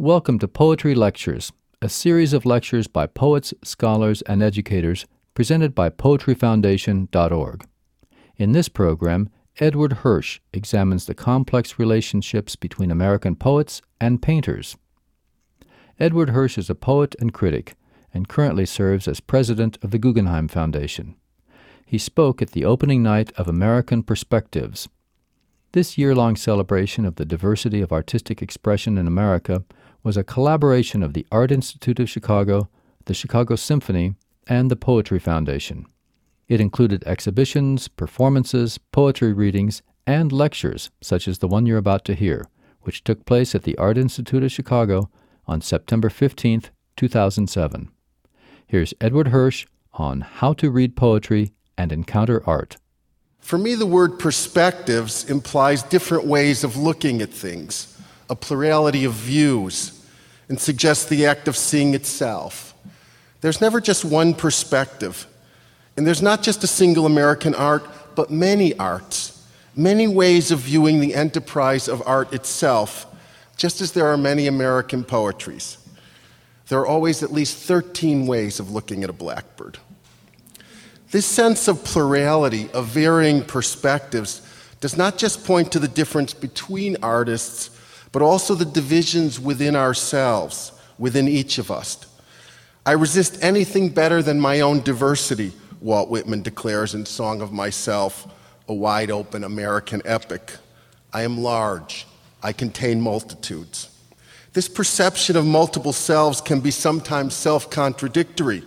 Welcome to Poetry Lectures, a series of lectures by poets, scholars, and educators presented by poetryfoundation.org. In this program, Edward Hirsch examines the complex relationships between American poets and painters. Edward Hirsch is a poet and critic and currently serves as president of the Guggenheim Foundation. He spoke at the opening night of American Perspectives. This year long celebration of the diversity of artistic expression in America was a collaboration of the Art Institute of Chicago, the Chicago Symphony, and the Poetry Foundation. It included exhibitions, performances, poetry readings, and lectures, such as the one you're about to hear, which took place at the Art Institute of Chicago on September 15, 2007. Here's Edward Hirsch on how to read poetry and encounter art. For me, the word perspectives implies different ways of looking at things, a plurality of views, and suggests the act of seeing itself. There's never just one perspective. And there's not just a single American art, but many arts, many ways of viewing the enterprise of art itself, just as there are many American poetries. There are always at least 13 ways of looking at a blackbird. This sense of plurality, of varying perspectives, does not just point to the difference between artists, but also the divisions within ourselves, within each of us. I resist anything better than my own diversity, Walt Whitman declares in Song of Myself, a wide open American epic. I am large, I contain multitudes. This perception of multiple selves can be sometimes self contradictory,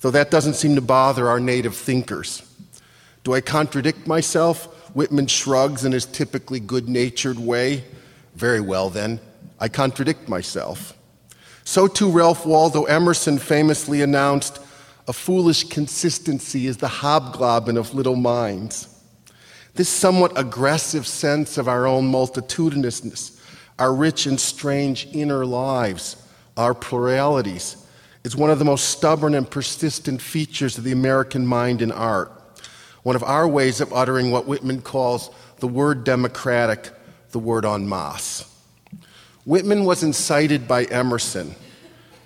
though that doesn't seem to bother our native thinkers. Do I contradict myself? Whitman shrugs in his typically good natured way. Very well, then, I contradict myself. So too, Ralph Waldo Emerson famously announced a foolish consistency is the hobgoblin of little minds. This somewhat aggressive sense of our own multitudinousness, our rich and strange inner lives, our pluralities, is one of the most stubborn and persistent features of the American mind in art. One of our ways of uttering what Whitman calls the word democratic, the word en masse. Whitman was incited by Emerson.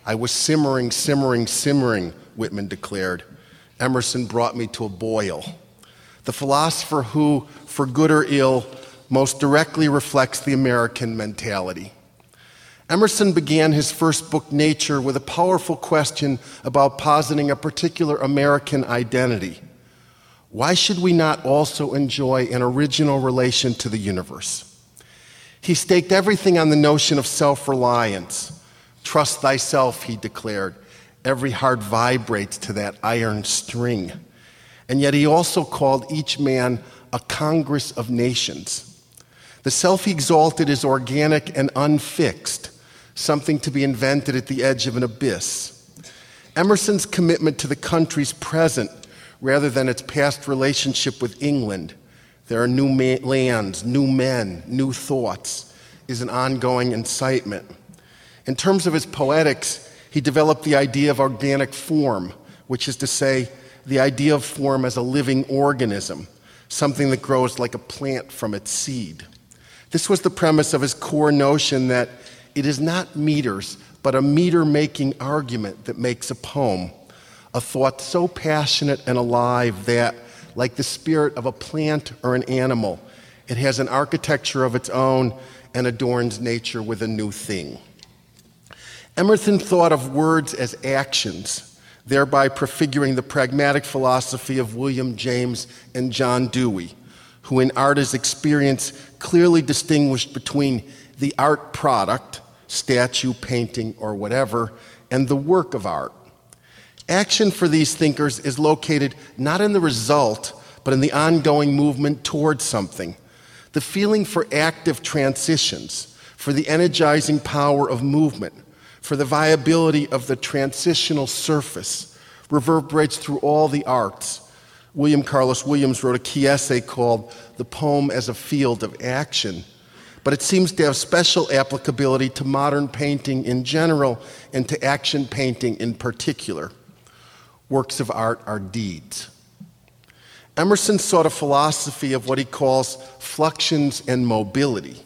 I was simmering, simmering, simmering Whitman declared. Emerson brought me to a boil. The philosopher who, for good or ill, most directly reflects the American mentality. Emerson began his first book, Nature, with a powerful question about positing a particular American identity. Why should we not also enjoy an original relation to the universe? He staked everything on the notion of self reliance. Trust thyself, he declared, Every heart vibrates to that iron string. And yet he also called each man a congress of nations. The self exalted is organic and unfixed, something to be invented at the edge of an abyss. Emerson's commitment to the country's present rather than its past relationship with England, there are new lands, new men, new thoughts, is an ongoing incitement. In terms of his poetics, he developed the idea of organic form, which is to say, the idea of form as a living organism, something that grows like a plant from its seed. This was the premise of his core notion that it is not meters, but a meter making argument that makes a poem, a thought so passionate and alive that, like the spirit of a plant or an animal, it has an architecture of its own and adorns nature with a new thing. Emerson thought of words as actions, thereby prefiguring the pragmatic philosophy of William James and John Dewey, who in art as experience clearly distinguished between the art product, statue, painting, or whatever, and the work of art. Action for these thinkers is located not in the result, but in the ongoing movement towards something. The feeling for active transitions, for the energizing power of movement, for the viability of the transitional surface reverberates through all the arts. William Carlos Williams wrote a key essay called The Poem as a Field of Action, but it seems to have special applicability to modern painting in general and to action painting in particular. Works of art are deeds. Emerson sought a philosophy of what he calls fluxions and mobility.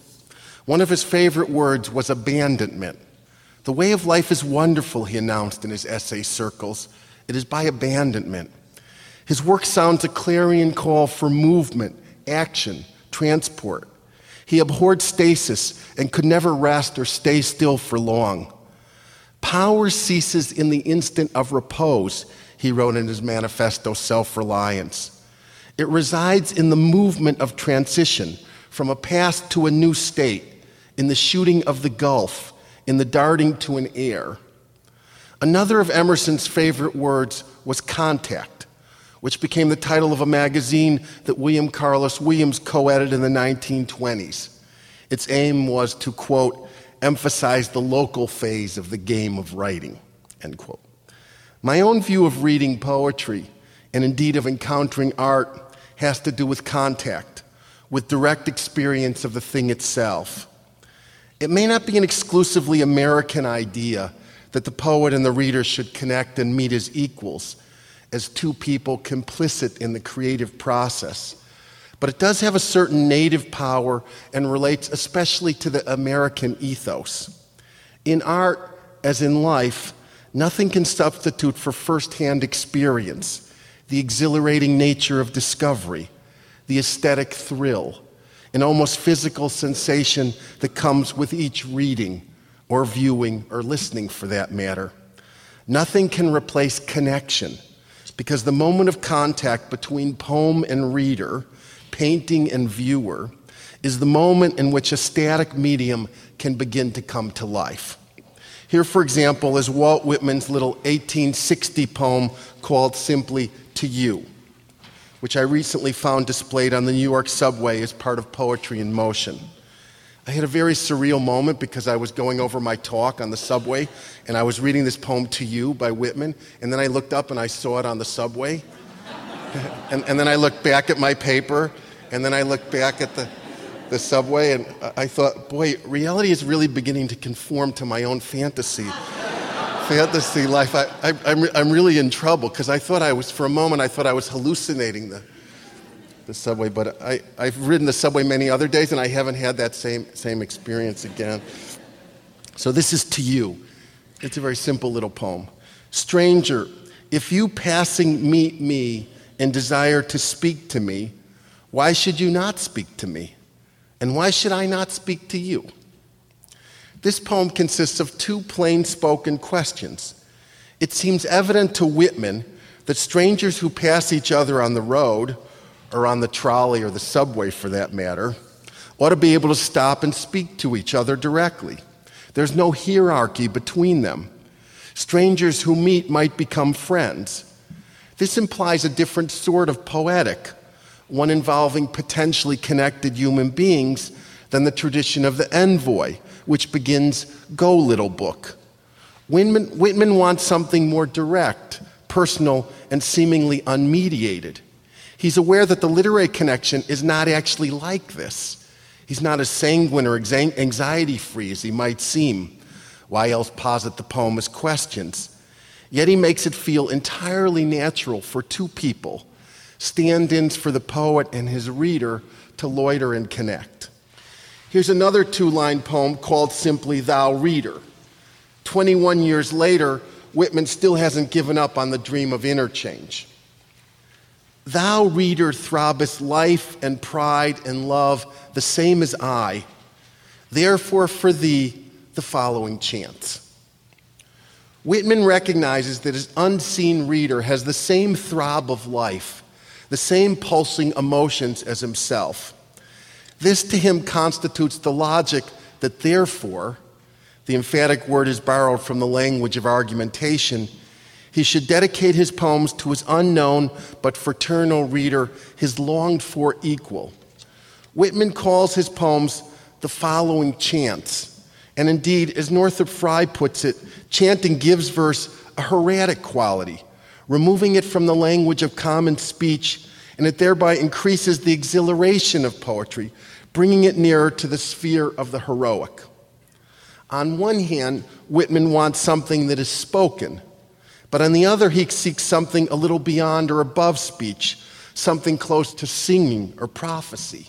One of his favorite words was abandonment The way of life is wonderful, he announced in his essay circles. It is by abandonment. His work sounds a clarion call for movement, action, transport. He abhorred stasis and could never rest or stay still for long. Power ceases in the instant of repose, he wrote in his manifesto, Self Reliance. It resides in the movement of transition from a past to a new state, in the shooting of the gulf, in the darting to an air. Another of Emerson's favorite words was contact, which became the title of a magazine that William Carlos Williams co edited in the 1920s. Its aim was to, quote, emphasize the local phase of the game of writing, end quote. My own view of reading poetry, and indeed of encountering art, has to do with contact, with direct experience of the thing itself. It may not be an exclusively American idea that the poet and the reader should connect and meet as equals, as two people complicit in the creative process. But it does have a certain native power and relates especially to the American ethos. In art, as in life, nothing can substitute for firsthand experience, the exhilarating nature of discovery, the aesthetic thrill an almost physical sensation that comes with each reading or viewing or listening for that matter. Nothing can replace connection because the moment of contact between poem and reader, painting and viewer, is the moment in which a static medium can begin to come to life. Here, for example, is Walt Whitman's little 1860 poem called simply To You which I recently found displayed on the New York subway as part of Poetry in Motion. I had a very surreal moment because I was going over my talk on the subway and I was reading this poem to you by Whitman, and then I looked up and I saw it on the subway. and, and, then I looked back at my paper, and then I looked back at the, the subway, and I thought, boy, reality is really beginning to conform to my own fantasy fantasy life, I, I, I'm, I'm really in trouble because I thought I was, for a moment, I thought I was hallucinating the, the subway, but I, I've ridden the subway many other days and I haven't had that same, same experience again. So this is to you. It's a very simple little poem. Stranger, if you passing meet me and desire to speak to me, why should you not speak to me? And why should I not speak to you? This poem consists of two plain spoken questions. It seems evident to Whitman that strangers who pass each other on the road, or on the trolley or the subway for that matter, ought to be able to stop and speak to each other directly. There's no hierarchy between them. Strangers who meet might become friends. This implies a different sort of poetic, one involving potentially connected human beings than the tradition of the envoy, which begins, Go, little book. Whitman, Whitman wants something more direct, personal, and seemingly unmediated. He's aware that the literary connection is not actually like this. He's not as sanguine or anxiety free as he might seem. Why else posit the poem as questions? Yet he makes it feel entirely natural for two people, stand ins for the poet and his reader, to loiter and connect. Here's another two line poem called simply Thou Reader. 21 years later, Whitman still hasn't given up on the dream of interchange. Thou, reader, throbbest life and pride and love the same as I. Therefore, for thee, the following chants. Whitman recognizes that his unseen reader has the same throb of life, the same pulsing emotions as himself. This to him constitutes the logic that therefore, the emphatic word is borrowed from the language of argumentation, he should dedicate his poems to his unknown but fraternal reader, his longed for equal. Whitman calls his poems the following chants. And indeed, as Northrop Frye puts it, chanting gives verse a hieratic quality, removing it from the language of common speech, and it thereby increases the exhilaration of poetry, bringing it nearer to the sphere of the heroic. On one hand, Whitman wants something that is spoken, but on the other, he seeks something a little beyond or above speech, something close to singing or prophecy.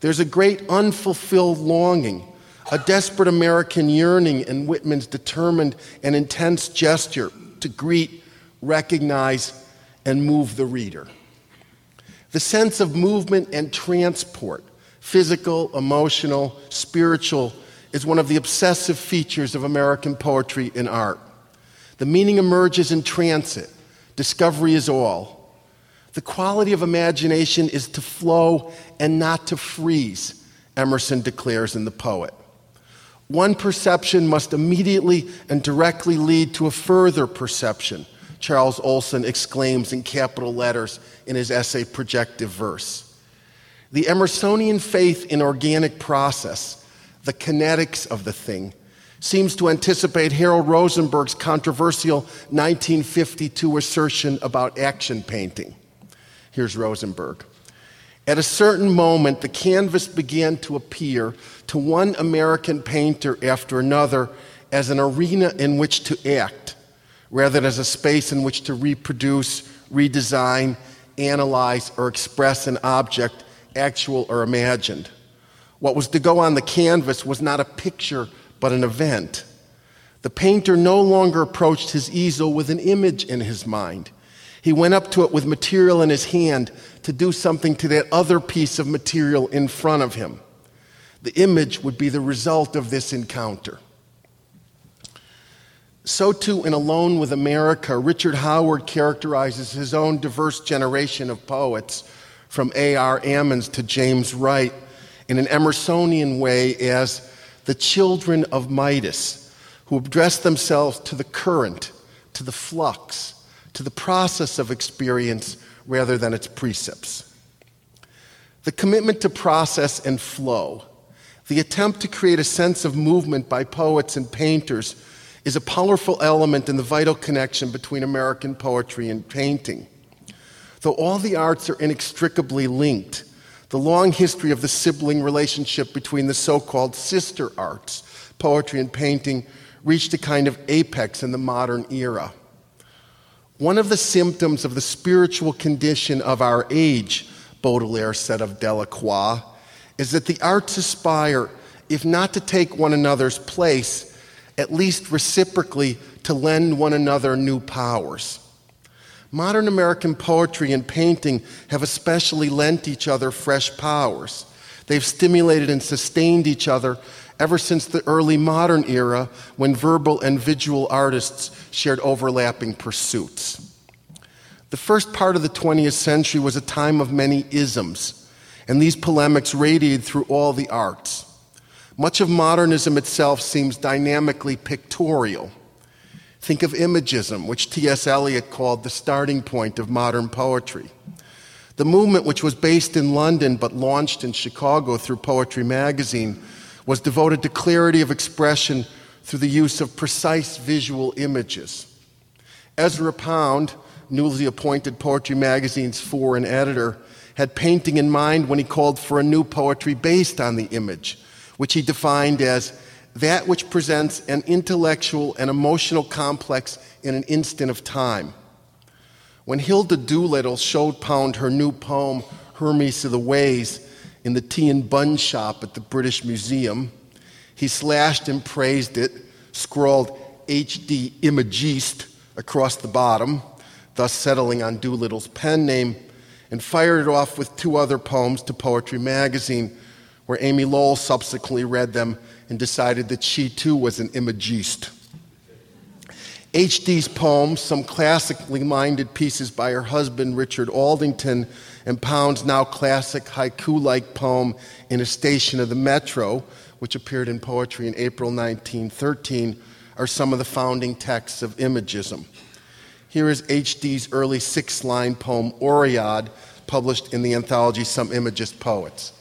There's a great unfulfilled longing, a desperate American yearning in Whitman's determined and intense gesture to greet, recognize, and move the reader. The sense of movement and transport, physical, emotional, spiritual, is one of the obsessive features of American poetry and art. The meaning emerges in transit, discovery is all. The quality of imagination is to flow and not to freeze, Emerson declares in The Poet. One perception must immediately and directly lead to a further perception, Charles Olson exclaims in capital letters in his essay Projective Verse. The Emersonian faith in organic process, the kinetics of the thing, seems to anticipate Harold Rosenberg's controversial 1952 assertion about action painting. Here's Rosenberg. At a certain moment, the canvas began to appear to one American painter after another as an arena in which to act, rather than as a space in which to reproduce, redesign, analyze, or express an object, actual or imagined. What was to go on the canvas was not a picture, but an event. The painter no longer approached his easel with an image in his mind. He went up to it with material in his hand to do something to that other piece of material in front of him. The image would be the result of this encounter. So, too, in Alone with America, Richard Howard characterizes his own diverse generation of poets, from A.R. Ammons to James Wright, in an Emersonian way as the children of Midas, who address themselves to the current, to the flux, to the process of experience rather than its precepts. The commitment to process and flow, the attempt to create a sense of movement by poets and painters, is a powerful element in the vital connection between American poetry and painting. Though all the arts are inextricably linked, the long history of the sibling relationship between the so called sister arts, poetry and painting, reached a kind of apex in the modern era. One of the symptoms of the spiritual condition of our age, Baudelaire said of Delacroix, is that the arts aspire, if not to take one another's place, at least reciprocally to lend one another new powers. Modern American poetry and painting have especially lent each other fresh powers. They've stimulated and sustained each other ever since the early modern era when verbal and visual artists shared overlapping pursuits. The first part of the 20th century was a time of many isms, and these polemics radiated through all the arts. Much of modernism itself seems dynamically pictorial. Think of imagism, which T.S. Eliot called the starting point of modern poetry. The movement, which was based in London but launched in Chicago through Poetry Magazine, was devoted to clarity of expression through the use of precise visual images. Ezra Pound, newly appointed Poetry Magazine's foreign editor, had painting in mind when he called for a new poetry based on the image, which he defined as that which presents an intellectual and emotional complex in an instant of time. When Hilda Doolittle showed Pound her new poem, Hermes of the Ways, in the tea and bun shop at the British Museum. He slashed and praised it, scrawled HD Imagiste across the bottom, thus settling on Doolittle's pen name, and fired it off with two other poems to Poetry Magazine, where Amy Lowell subsequently read them and decided that she too was an imagiste. H.D.'s poems, some classically minded pieces by her husband Richard Aldington, and Pound's now classic haiku like poem In a Station of the Metro, which appeared in poetry in April 1913, are some of the founding texts of imagism. Here is H.D.'s early six line poem, Oread, published in the anthology Some Imagist Poets.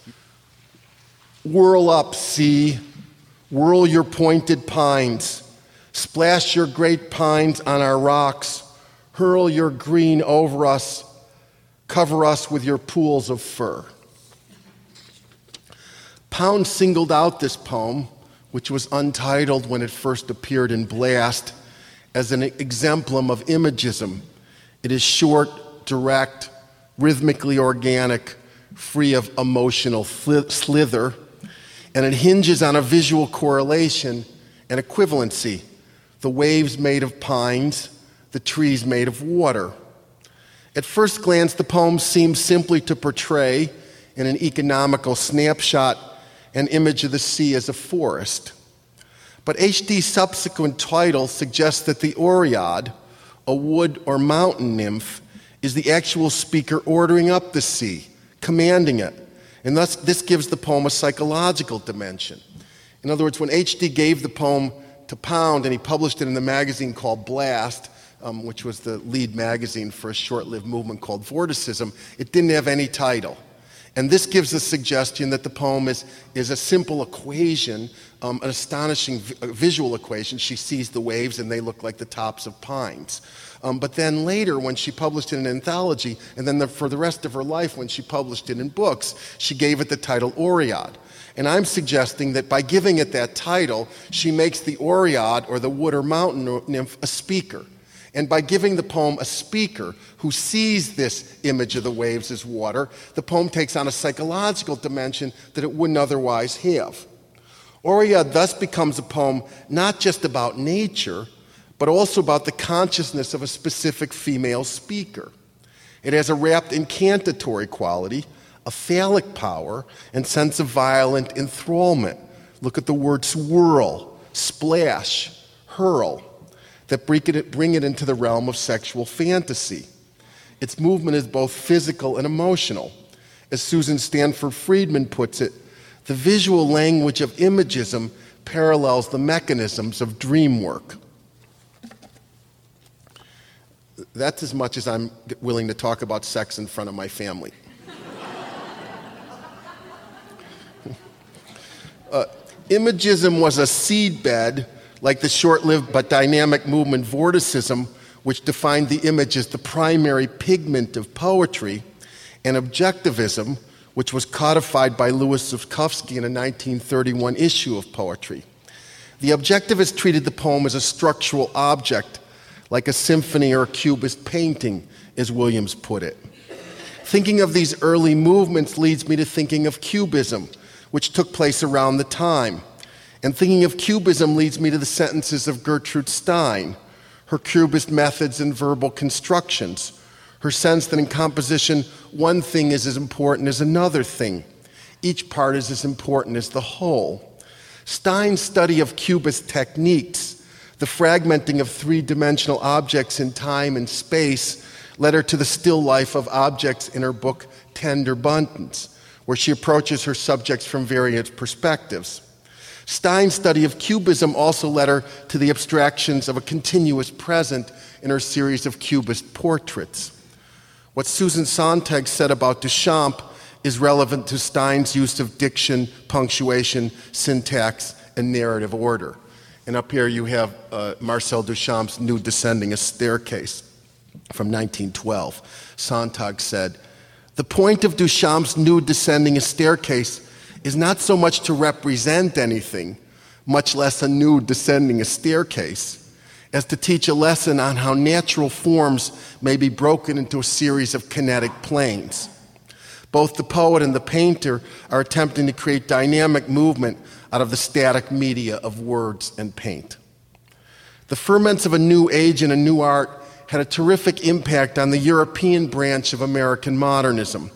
Whirl up, sea, whirl your pointed pines Splash your great pines on our rocks. Hurl your green over us. Cover us with your pools of fir. Pound singled out this poem, which was untitled when it first appeared in Blast, as an exemplum of imagism. It is short, direct, rhythmically organic, free of emotional slither and it hinges on a visual correlation and equivalency the waves made of pines, the trees made of water. At first glance, the poem seems simply to portray, in an economical snapshot, an image of the sea as a forest. But H.D.'s subsequent title suggests that the Oread, a wood or mountain nymph, is the actual speaker ordering up the sea, commanding it. And thus, this gives the poem a psychological dimension. In other words, when H.D. gave the poem to Pound and he published it in the magazine called Blast, um, which was the lead magazine for a short lived movement called Vorticism, it didn't have any title. And this gives a suggestion that the poem is, is a simple equation, um, an astonishing vi- visual equation. She sees the waves and they look like the tops of pines. Um, but then later, when she published it in an anthology, and then the, for the rest of her life, when she published it in books, she gave it the title Oread. And I'm suggesting that by giving it that title, she makes the Oread or the wood or mountain nymph a speaker. And by giving the poem a speaker who sees this image of the waves as water, the poem takes on a psychological dimension that it wouldn't otherwise have. Oread thus becomes a poem not just about nature, but also about the consciousness of a specific female speaker. It has a rapt incantatory quality, a phallic power, and sense of violent enthrallment. Look at the words swirl, splash, hurl that bring it, into the realm of sexual fantasy. Its movement is both physical and emotional. As Susan Stanford Friedman puts it, the visual language of imagism parallels the mechanisms of dream work. That's as much as I'm willing to talk about sex in front of my family. uh, imagism was a seedbed like the short lived but dynamic movement Vorticism, which defined the image as the primary pigment of poetry, and Objectivism, which was codified by Louis Zukofsky in a 1931 issue of Poetry. The objectivists treated the poem as a structural object, like a symphony or a cubist painting, as Williams put it. Thinking of these early movements leads me to thinking of Cubism, which took place around the time. And thinking of Cubism leads me to the sentences of Gertrude Stein, her Cubist methods and verbal constructions, her sense that in composition, one thing is as important as another thing. Each part is as important as the whole. Stein's study of Cubist techniques, the fragmenting of three dimensional objects in time and space, led her to the still life of objects in her book Tender Buttons, where she approaches her subjects from various perspectives. Stein's study of Cubism also led her to the abstractions of a continuous present in her series of Cubist portraits. What Susan Sontag said about Duchamp is relevant to Stein's use of diction, punctuation, syntax, and narrative order. And up here you have uh, Marcel Duchamp's Nude Descending a Staircase from 1912. Sontag said, The point of Duchamp's Nude Descending a Staircase is not so much to represent anything, much less a nude descending a staircase, as to teach a lesson on how natural forms may be broken into a series of kinetic planes. Both the poet and the painter are attempting to create dynamic movement out of the static media of words and paint. The ferments of a new age and a new art had a terrific impact on the European branch of American modernism,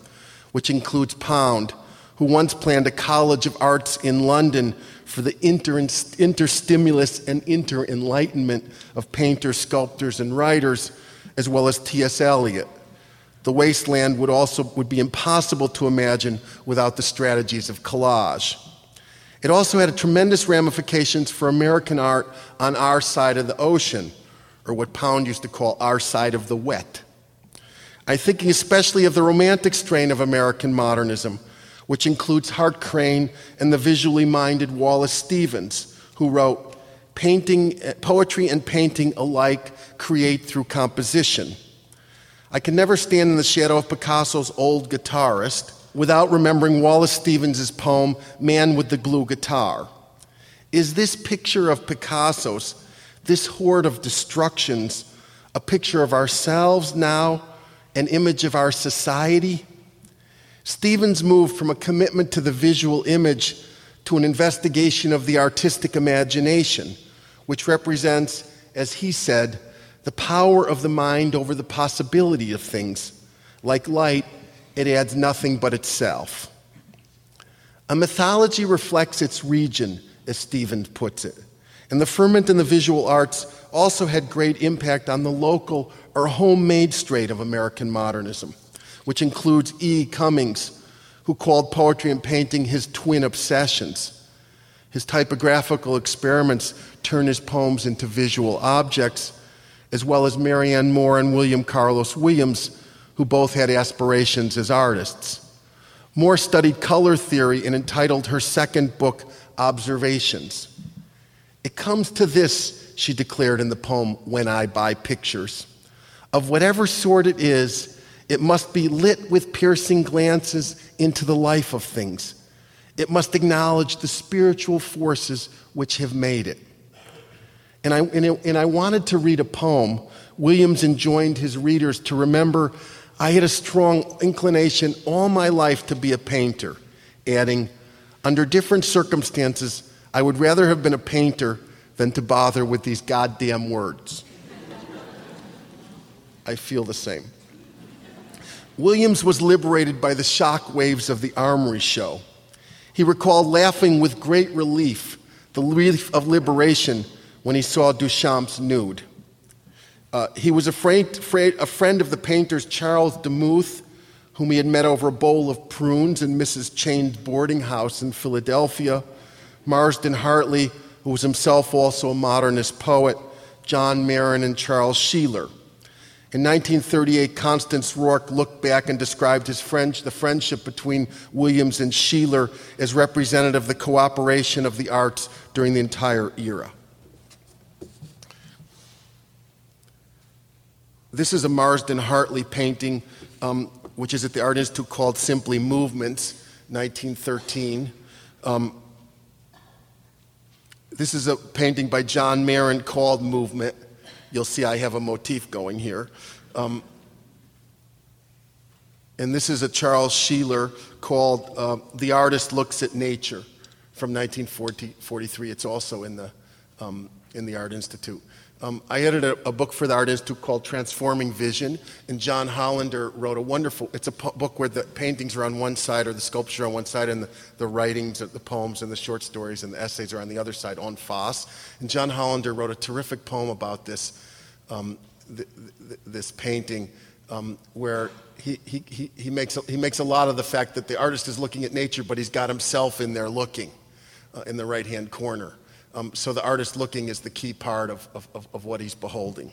which includes Pound, who once planned a college of arts in London for the inter- interstimulus and inter enlightenment of painters, sculptors, and writers, as well as T.S. Eliot. The wasteland would also would be impossible to imagine without the strategies of collage. It also had tremendous ramifications for American art on our side of the ocean, or what Pound used to call our side of the wet. I'm thinking especially of the romantic strain of American modernism, which includes Hart Crane and the visually minded Wallace Stevens, who wrote, Painting, Poetry and painting alike create through composition. I can never stand in the shadow of Picasso's old guitarist without remembering Wallace Stevens' poem, Man with the Blue Guitar. Is this picture of Picasso's, this horde of destructions, a picture of ourselves now, an image of our society? Stevens moved from a commitment to the visual image to an investigation of the artistic imagination, which represents, as he said, the power of the mind over the possibility of things. Like light, it adds nothing but itself. A mythology reflects its region, as Stevens puts it. And the ferment in the visual arts also had great impact on the local or homemade straight of American modernism, which includes E. Cummings, who called poetry and painting his twin obsessions. His typographical experiments turn his poems into visual objects, as well as Marianne Moore and William Carlos Williams, who both had aspirations as artists. Moore studied color theory and entitled her second book, Observations. It comes to this, she declared in the poem, When I Buy Pictures. Of whatever sort it is, it must be lit with piercing glances into the life of things. It must acknowledge the spiritual forces which have made it. And I, and, it, and I wanted to read a poem. Williams enjoined his readers to remember I had a strong inclination all my life to be a painter, adding, under different circumstances, I would rather have been a painter than to bother with these goddamn words. I feel the same. Williams was liberated by the shock waves of the Armory show. He recalled laughing with great relief, the relief of liberation, when he saw Duchamp's nude. Uh, he was afraid, afraid, a friend of the painter's Charles Demuth, whom he had met over a bowl of prunes in Mrs. Chain's boarding house in Philadelphia. Marsden Hartley, who was himself also a modernist poet, John Marin, and Charles Sheeler. In 1938, Constance Rourke looked back and described his friend, the friendship between Williams and Sheeler as representative of the cooperation of the arts during the entire era. This is a Marsden Hartley painting, um, which is at the Art Institute called Simply Movements, 1913. Um, this is a painting by John Marin called Movement. You'll see I have a motif going here. Um, and this is a Charles Sheeler called uh, The Artist Looks at Nature from 1943. It's also in the, um, in the Art Institute. Um, I edited a, a, book for the Art Institute called Transforming Vision, and John Hollander wrote a wonderful, it's a book where the paintings are on one side or the sculpture on one side and the, the writings, the poems and the short stories and the essays are on the other side, on face. And John Hollander wrote a terrific poem about this, um, th- th- this painting um, where he, he, he, he, makes a, he makes a lot of the fact that the artist is looking at nature, but he's got himself in there looking uh, in the right-hand corner. Um, so the artist looking is the key part of, of, of what he's beholding.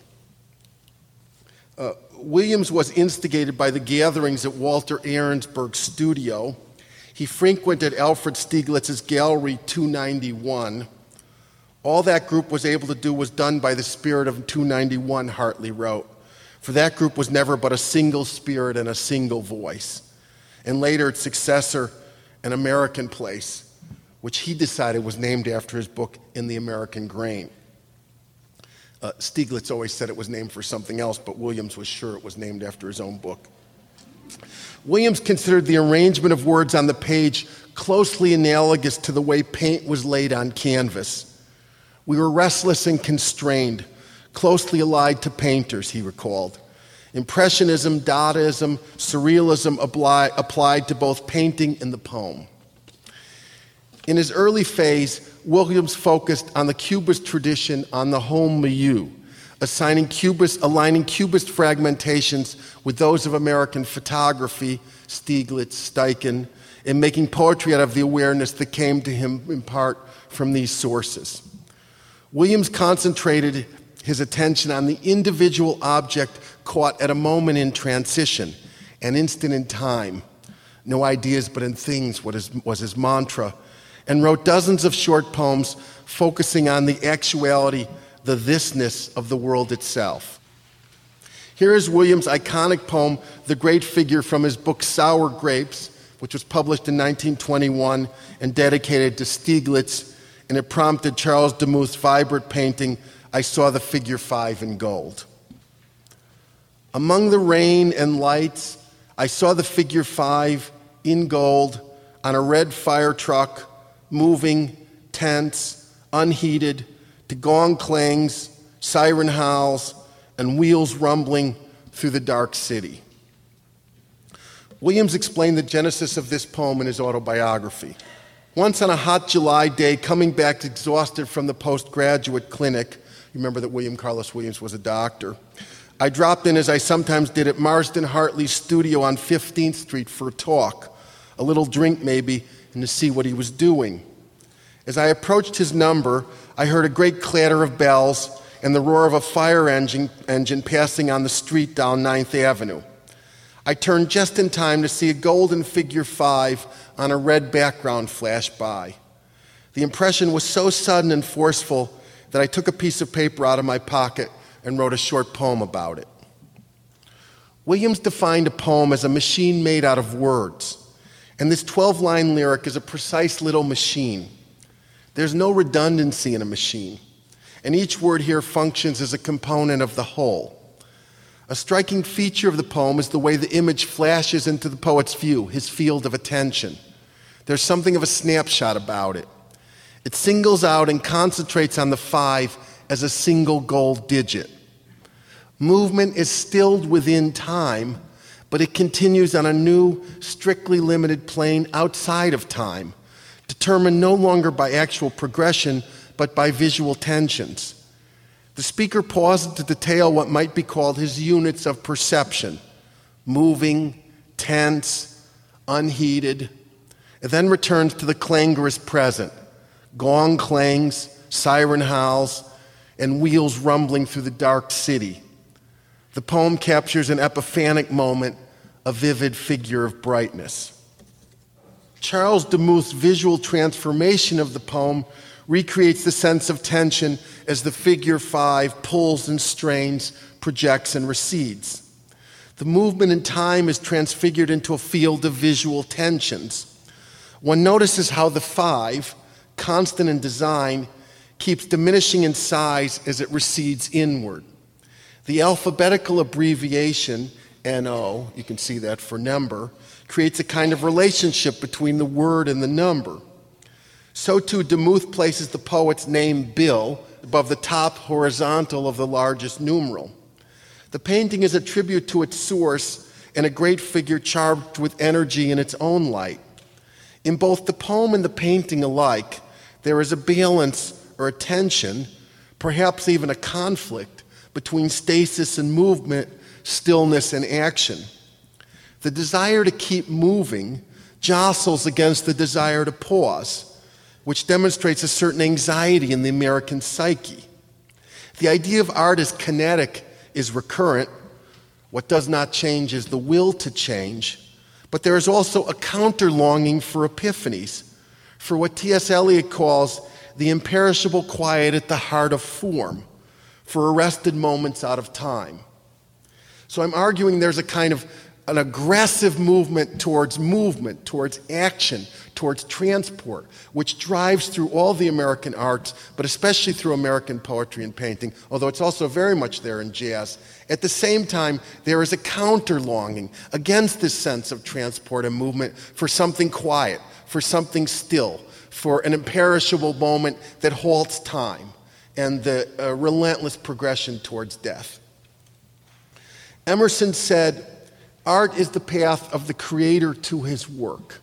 Uh, Williams was instigated by the gatherings at Walter Arensberg's studio. He frequented Alfred Stieglitz's Gallery 291. All that group was able to do was done by the spirit of 291, Hartley wrote. For that group was never but a single spirit and a single voice. And later, its successor, An American Place, which he decided was named after his book, In the American Grain. Uh, Stieglitz always said it was named for something else, but Williams was sure it was named after his own book. Williams considered the arrangement of words on the page closely analogous to the way paint was laid on canvas. We were restless and constrained, closely allied to painters, he recalled. Impressionism, Dadaism, Surrealism applied to both painting and the poem. In his early phase, Williams focused on the Cubist tradition on the home milieu, assigning Cubist, aligning Cubist fragmentations with those of American photography, Stieglitz, Steichen, and making poetry out of the awareness that came to him in part from these sources. Williams concentrated his attention on the individual object caught at a moment in transition, an instant in time. No ideas but in things was his mantra and wrote dozens of short poems focusing on the actuality, the thisness of the world itself. Here is Williams' iconic poem, The Great Figure, from his book Sour Grapes, which was published in 1921 and dedicated to Stieglitz, and it prompted Charles Demuth's vibrant painting, I Saw the Figure Five in Gold. Among the rain and lights, I saw the figure five in gold on a red fire truck moving, tense, unheated, to gong clangs, siren howls, and wheels rumbling through the dark city. Williams explained the genesis of this poem in his autobiography. Once on a hot July day, coming back exhausted from the postgraduate clinic, remember that William Carlos Williams was a doctor, I dropped in, as I sometimes did, at Marsden Hartley's studio on 15th Street for a talk, a little drink maybe, and to see what he was doing. As I approached his number, I heard a great clatter of bells and the roar of a fire engine, engine passing on the street down Ninth Avenue. I turned just in time to see a golden figure five on a red background flash by. The impression was so sudden and forceful that I took a piece of paper out of my pocket and wrote a short poem about it. Williams defined a poem as a machine made out of words, and this 12 line lyric is a precise little machine. There's no redundancy in a machine, and each word here functions as a component of the whole. A striking feature of the poem is the way the image flashes into the poet's view, his field of attention. There's something of a snapshot about it. It singles out and concentrates on the five as a single gold digit. Movement is stilled within time, but it continues on a new, strictly limited plane outside of time, determined no longer by actual progression, but by visual tensions. The speaker pauses to detail what might be called his units of perception moving, tense, unheated, and then returns to the clangorous present gong clangs, siren howls, and wheels rumbling through the dark city. The poem captures an epiphanic moment, a vivid figure of brightness. Charles Demuth's visual transformation of the poem recreates the sense of tension as the figure five pulls and strains, projects and recedes. The movement in time is transfigured into a field of visual tensions. One notices how the five, constant in design, keeps diminishing in size as it recedes inward. The alphabetical abbreviation, NO, you can see that for number, creates a kind of relationship between the word and the number. So too, Demuth places the poet's name, Bill, above the top horizontal of the largest numeral. The painting is a tribute to its source and a great figure charged with energy in its own light. In both the poem and the painting alike, there is a balance or a tension, perhaps even a conflict between stasis and movement, stillness and action. The desire to keep moving jostles against the desire to pause, which demonstrates a certain anxiety in the American psyche. The idea of art as kinetic is recurrent. What does not change is the will to change. But there is also a counter longing for epiphanies, for what T.S. Eliot calls the imperishable quiet at the heart of form, for arrested moments out of time. So I'm arguing there's a kind of an aggressive movement towards movement, towards action, towards transport, which drives through all the American arts, but especially through American poetry and painting, although it's also very much there in jazz. At the same time, there is a counter longing against this sense of transport and movement for something quiet, for something still, for an imperishable moment that halts time and the uh, relentless progression towards death. Emerson said, Art is the path of the creator to his work.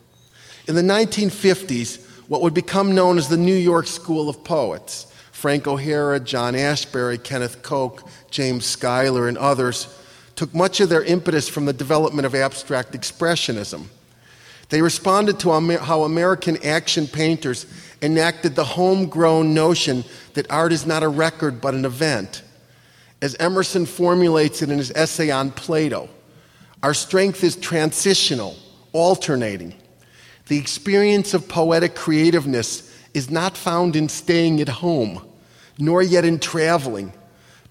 In the 1950s, what would become known as the New York School of Poets, Frank O'Hara, John Ashbery, Kenneth Koch, James Schuyler, and others, took much of their impetus from the development of abstract expressionism. They responded to how American action painters enacted the homegrown notion that art is not a record but an event. As Emerson formulates it in his essay on Plato, our strength is transitional, alternating. The experience of poetic creativeness is not found in staying at home, nor yet in traveling,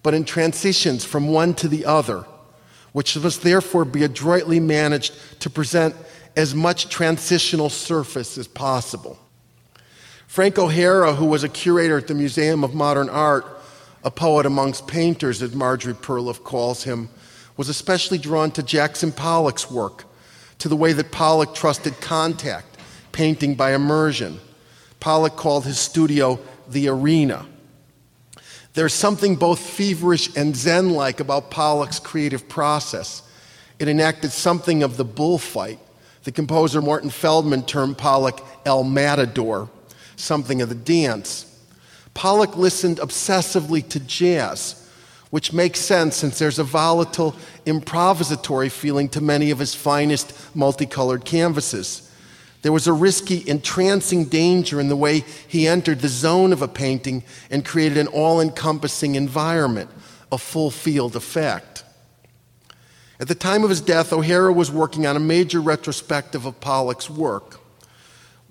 but in transitions from one to the other, which must therefore be adroitly managed to present as much transitional surface as possible. Frank O'Hara, who was a curator at the Museum of Modern Art, a poet amongst painters, as Marjorie Perloff calls him, was especially drawn to Jackson Pollock's work, to the way that Pollock trusted contact, painting by immersion. Pollock called his studio the arena. There's something both feverish and zen like about Pollock's creative process. It enacted something of the bullfight. The composer Morton Feldman termed Pollock El Matador, something of the dance. Pollock listened obsessively to jazz, which makes sense since there's a volatile, improvisatory feeling to many of his finest multicolored canvases. There was a risky, entrancing danger in the way he entered the zone of a painting and created an all encompassing environment, a full field effect. At the time of his death, O'Hara was working on a major retrospective of Pollock's work.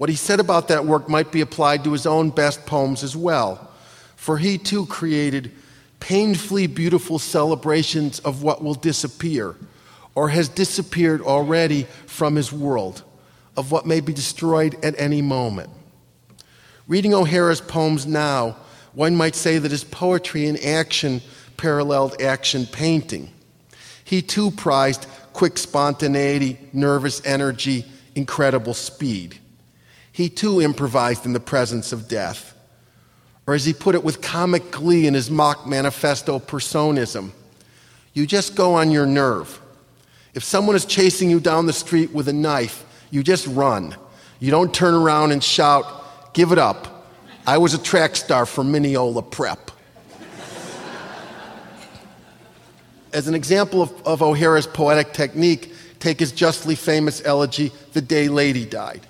What he said about that work might be applied to his own best poems as well, for he too created painfully beautiful celebrations of what will disappear or has disappeared already from his world of what may be destroyed at any moment. Reading O'Hara's poems now, one might say that his poetry in action paralleled action painting. He too prized quick spontaneity, nervous energy, incredible speed. He too improvised in the presence of death. Or as he put it with comic glee in his mock manifesto personism, you just go on your nerve. If someone is chasing you down the street with a knife, you just run. You don't turn around and shout, give it up. I was a track star for Mineola Prep. As an example of, of O'Hara's poetic technique, take his justly famous elegy, The Day Lady Died.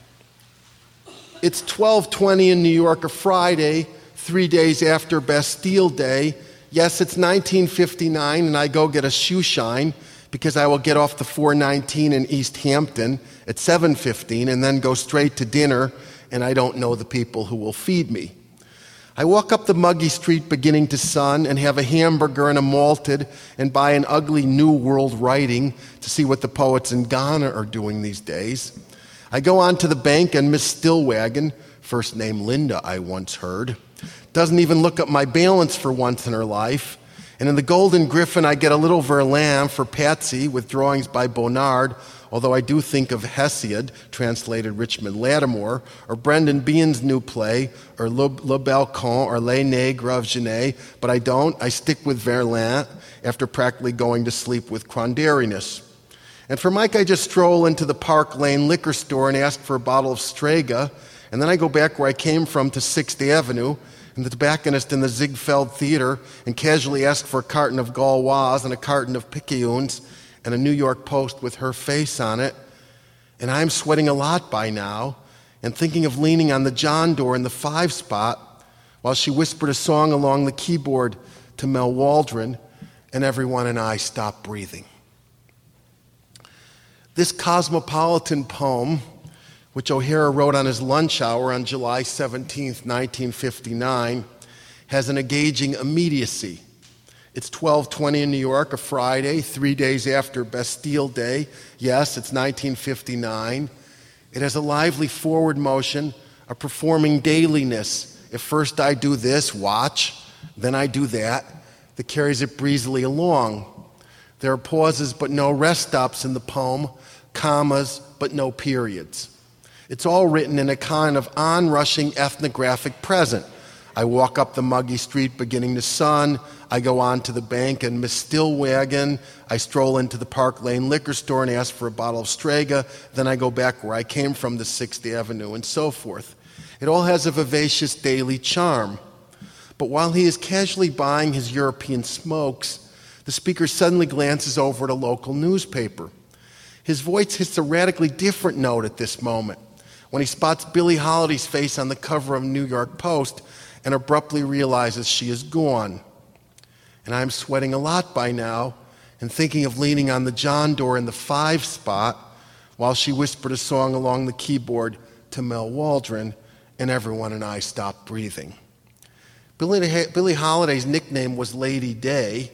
It's 1220 in New York, a Friday, three days after Bastille Day. Yes, it's 1959, and I go get a shoe shine because I will get off the 419 in East Hampton at 7:15 and then go straight to dinner and I don't know the people who will feed me. I walk up the muggy street beginning to sun and have a hamburger and a malted and buy an ugly New World writing to see what the poets in Ghana are doing these days. I go on to the bank and Miss Stillwagon, first name Linda, I once heard, doesn't even look up my balance for once in her life. And in the Golden Griffin, I get a little Verlaine for Patsy with drawings by Bonnard, although I do think of Hesiod, translated Richmond Lattimore, or Brendan Behan's new play, or Le, Le Balcon, or Les Nègres of Genet, but I don't. I stick with Verlaine after practically going to sleep with quandariness. And for Mike, I just stroll into the Park Lane liquor store and ask for a bottle of Strega, and then I go back where I came from to 6th Avenue and the tobacconist in the Ziegfeld Theater and casually ask for a carton of Gauloises and a carton of Picayunes and a New York Post with her face on it. And I'm sweating a lot by now and thinking of leaning on the John door in the five spot while she whispered a song along the keyboard to Mal Waldron, and everyone and I stopped breathing. This cosmopolitan poem which O'Hara wrote on his lunch hour on July 17, 1959, has an engaging immediacy. It's 12:20 in New York, a Friday, 3 days after Bastille Day. Yes, it's 1959. It has a lively forward motion, a performing dailiness. If first I do this, watch, then I do that, that carries it breezily along. There are pauses but no rest stops in the poem, commas but no periods. It's all written in a kind of onrushing ethnographic present. I walk up the muggy street beginning to sun. I go on to the bank and Miss Stillwagon. I stroll into the Park Lane liquor store and ask for a bottle of Strega. Then I go back where I came from, the 6th Avenue, and so forth. It all has a vivacious daily charm. But while he is casually buying his European smokes, the speaker suddenly glances over at a local newspaper. His voice hits a radically different note at this moment when he spots Billie Holiday's face on the cover of New York Post and abruptly realizes she is gone. And I'm sweating a lot by now and thinking of leaning on the John door in the five spot while she whispered a song along the keyboard to Mal Waldron, and everyone and I stopped breathing. Billie, Billie Holiday's nickname was Lady Day,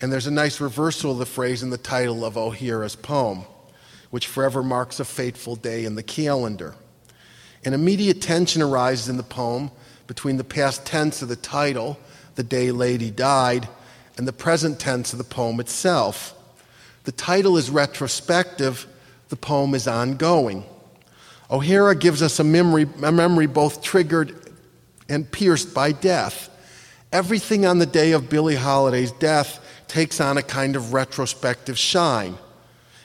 and there's a nice reversal of the phrase in the title of O'Hara's poem, which forever marks a fateful day in the calendar. An immediate tension arises in the poem between the past tense of the title, The Day Lady Died, and the present tense of the poem itself. The title is retrospective, the poem is ongoing. O'Hara gives us a memory, a memory both triggered and pierced by death. Everything on the day of Billie Holiday's death takes on a kind of retrospective shine.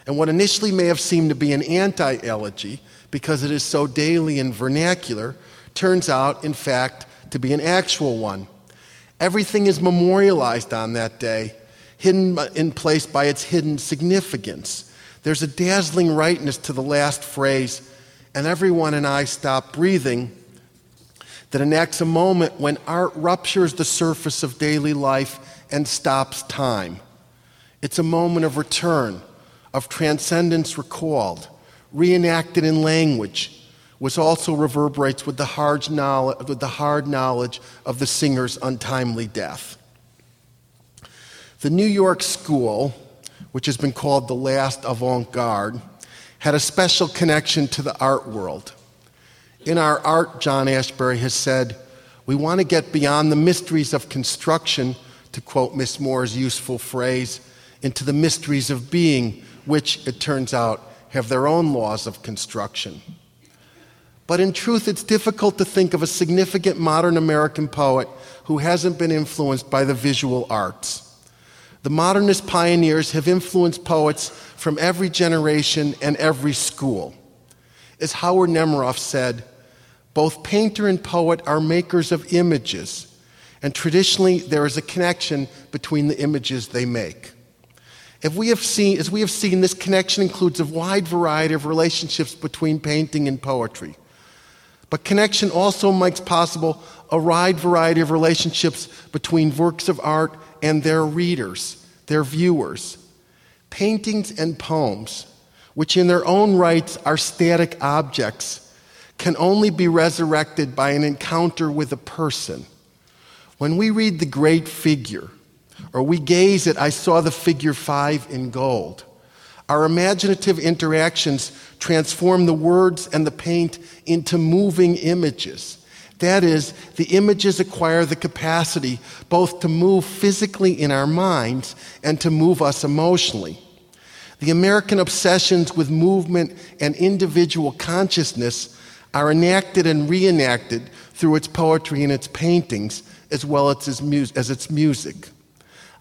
And what initially may have seemed to be an anti elegy, because it is so daily and vernacular, turns out, in fact, to be an actual one. Everything is memorialized on that day, hidden in place by its hidden significance. There's a dazzling rightness to the last phrase, and everyone and I stop breathing that enacts a moment when art ruptures the surface of daily life and stops time. It's a moment of return, of transcendence recalled, reenacted in language, which also reverberates with the hard knowledge, with the hard knowledge of the singer's untimely death. The New York School, which has been called the last avant garde, had a special connection to the art world. In our art, John Ashbery has said, we want to get beyond the mysteries of construction, to quote Miss Moore's useful phrase, into the mysteries of being, which, it turns out, have their own laws of construction. But in truth, it's difficult to think of a significant modern American poet who hasn't been influenced by the visual arts. The modernist pioneers have influenced poets from every generation and every school. As Howard Nemerov said, both painter and poet are makers of images, and traditionally there is a connection between the images they make. If we have seen, as we have seen, this connection includes a wide variety of relationships between painting and poetry. But connection also makes possible a wide variety of relationships between works of art and their readers, their viewers. Paintings and poems, which in their own rights are static objects, can only be resurrected by an encounter with a person. When we read the great figure, or we gaze at I saw the figure five in gold, our imaginative interactions transform the words and the paint into moving images. That is, the images acquire the capacity both to move physically in our minds and to move us emotionally. The American obsessions with movement and individual consciousness are enacted and reenacted through its poetry and its paintings, as well as its, mu- as its music.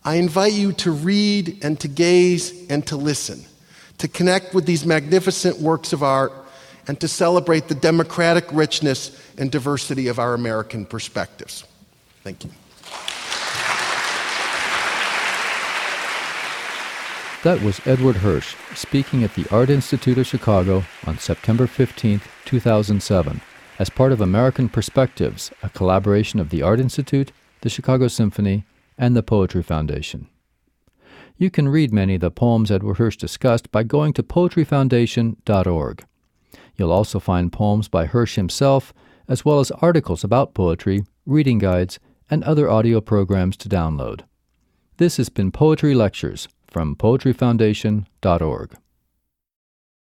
I invite you to read and to gaze and to listen to connect with these magnificent works of art and to celebrate the democratic richness and diversity of our American perspectives. Thank you. That was Edward Hirsch speaking at the Art Institute of Chicago on September 15, 2007, as part of American Perspectives, a collaboration of the Art Institute, the Chicago Symphony, and the Poetry Foundation. You can read many of the poems Edward Hirsch discussed by going to poetryfoundation.org. You'll also find poems by Hirsch himself, as well as articles about poetry, reading guides, and other audio programs to download. This has been Poetry Lectures from poetryfoundation.org.